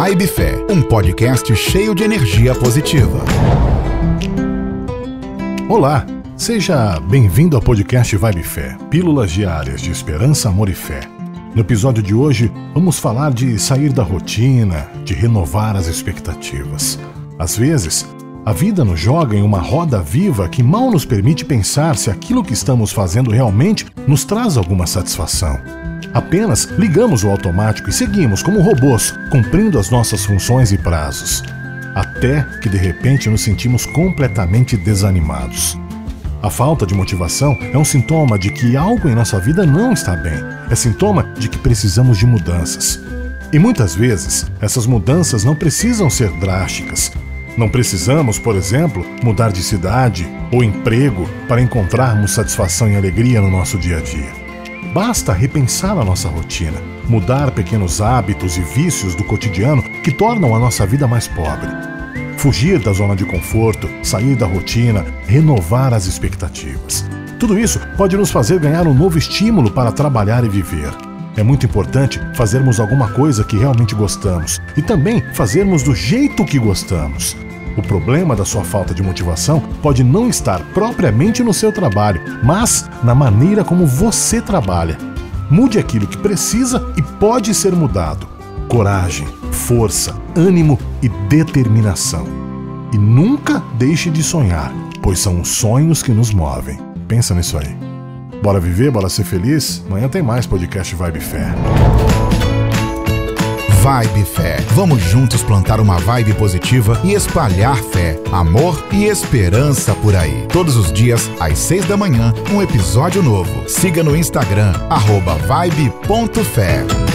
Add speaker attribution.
Speaker 1: Vibe Fé, um podcast cheio de energia positiva.
Speaker 2: Olá, seja bem-vindo ao podcast Vibe Fé, pílulas diárias de esperança, amor e fé. No episódio de hoje, vamos falar de sair da rotina, de renovar as expectativas. Às vezes, a vida nos joga em uma roda viva que mal nos permite pensar se aquilo que estamos fazendo realmente nos traz alguma satisfação. Apenas ligamos o automático e seguimos como robôs, cumprindo as nossas funções e prazos. Até que de repente nos sentimos completamente desanimados. A falta de motivação é um sintoma de que algo em nossa vida não está bem. É sintoma de que precisamos de mudanças. E muitas vezes, essas mudanças não precisam ser drásticas. Não precisamos, por exemplo, mudar de cidade ou emprego para encontrarmos satisfação e alegria no nosso dia a dia. Basta repensar a nossa rotina, mudar pequenos hábitos e vícios do cotidiano que tornam a nossa vida mais pobre. Fugir da zona de conforto, sair da rotina, renovar as expectativas. Tudo isso pode nos fazer ganhar um novo estímulo para trabalhar e viver. É muito importante fazermos alguma coisa que realmente gostamos e também fazermos do jeito que gostamos. O problema da sua falta de motivação pode não estar propriamente no seu trabalho, mas na maneira como você trabalha. Mude aquilo que precisa e pode ser mudado. Coragem, força, ânimo e determinação. E nunca deixe de sonhar, pois são os sonhos que nos movem. Pensa nisso aí. Bora viver, bora ser feliz? Amanhã tem mais podcast Vibe Fé.
Speaker 1: Vibe Fé. Vamos juntos plantar uma vibe positiva e espalhar fé, amor e esperança por aí. Todos os dias, às seis da manhã, um episódio novo. Siga no Instagram, arroba vibe.fé.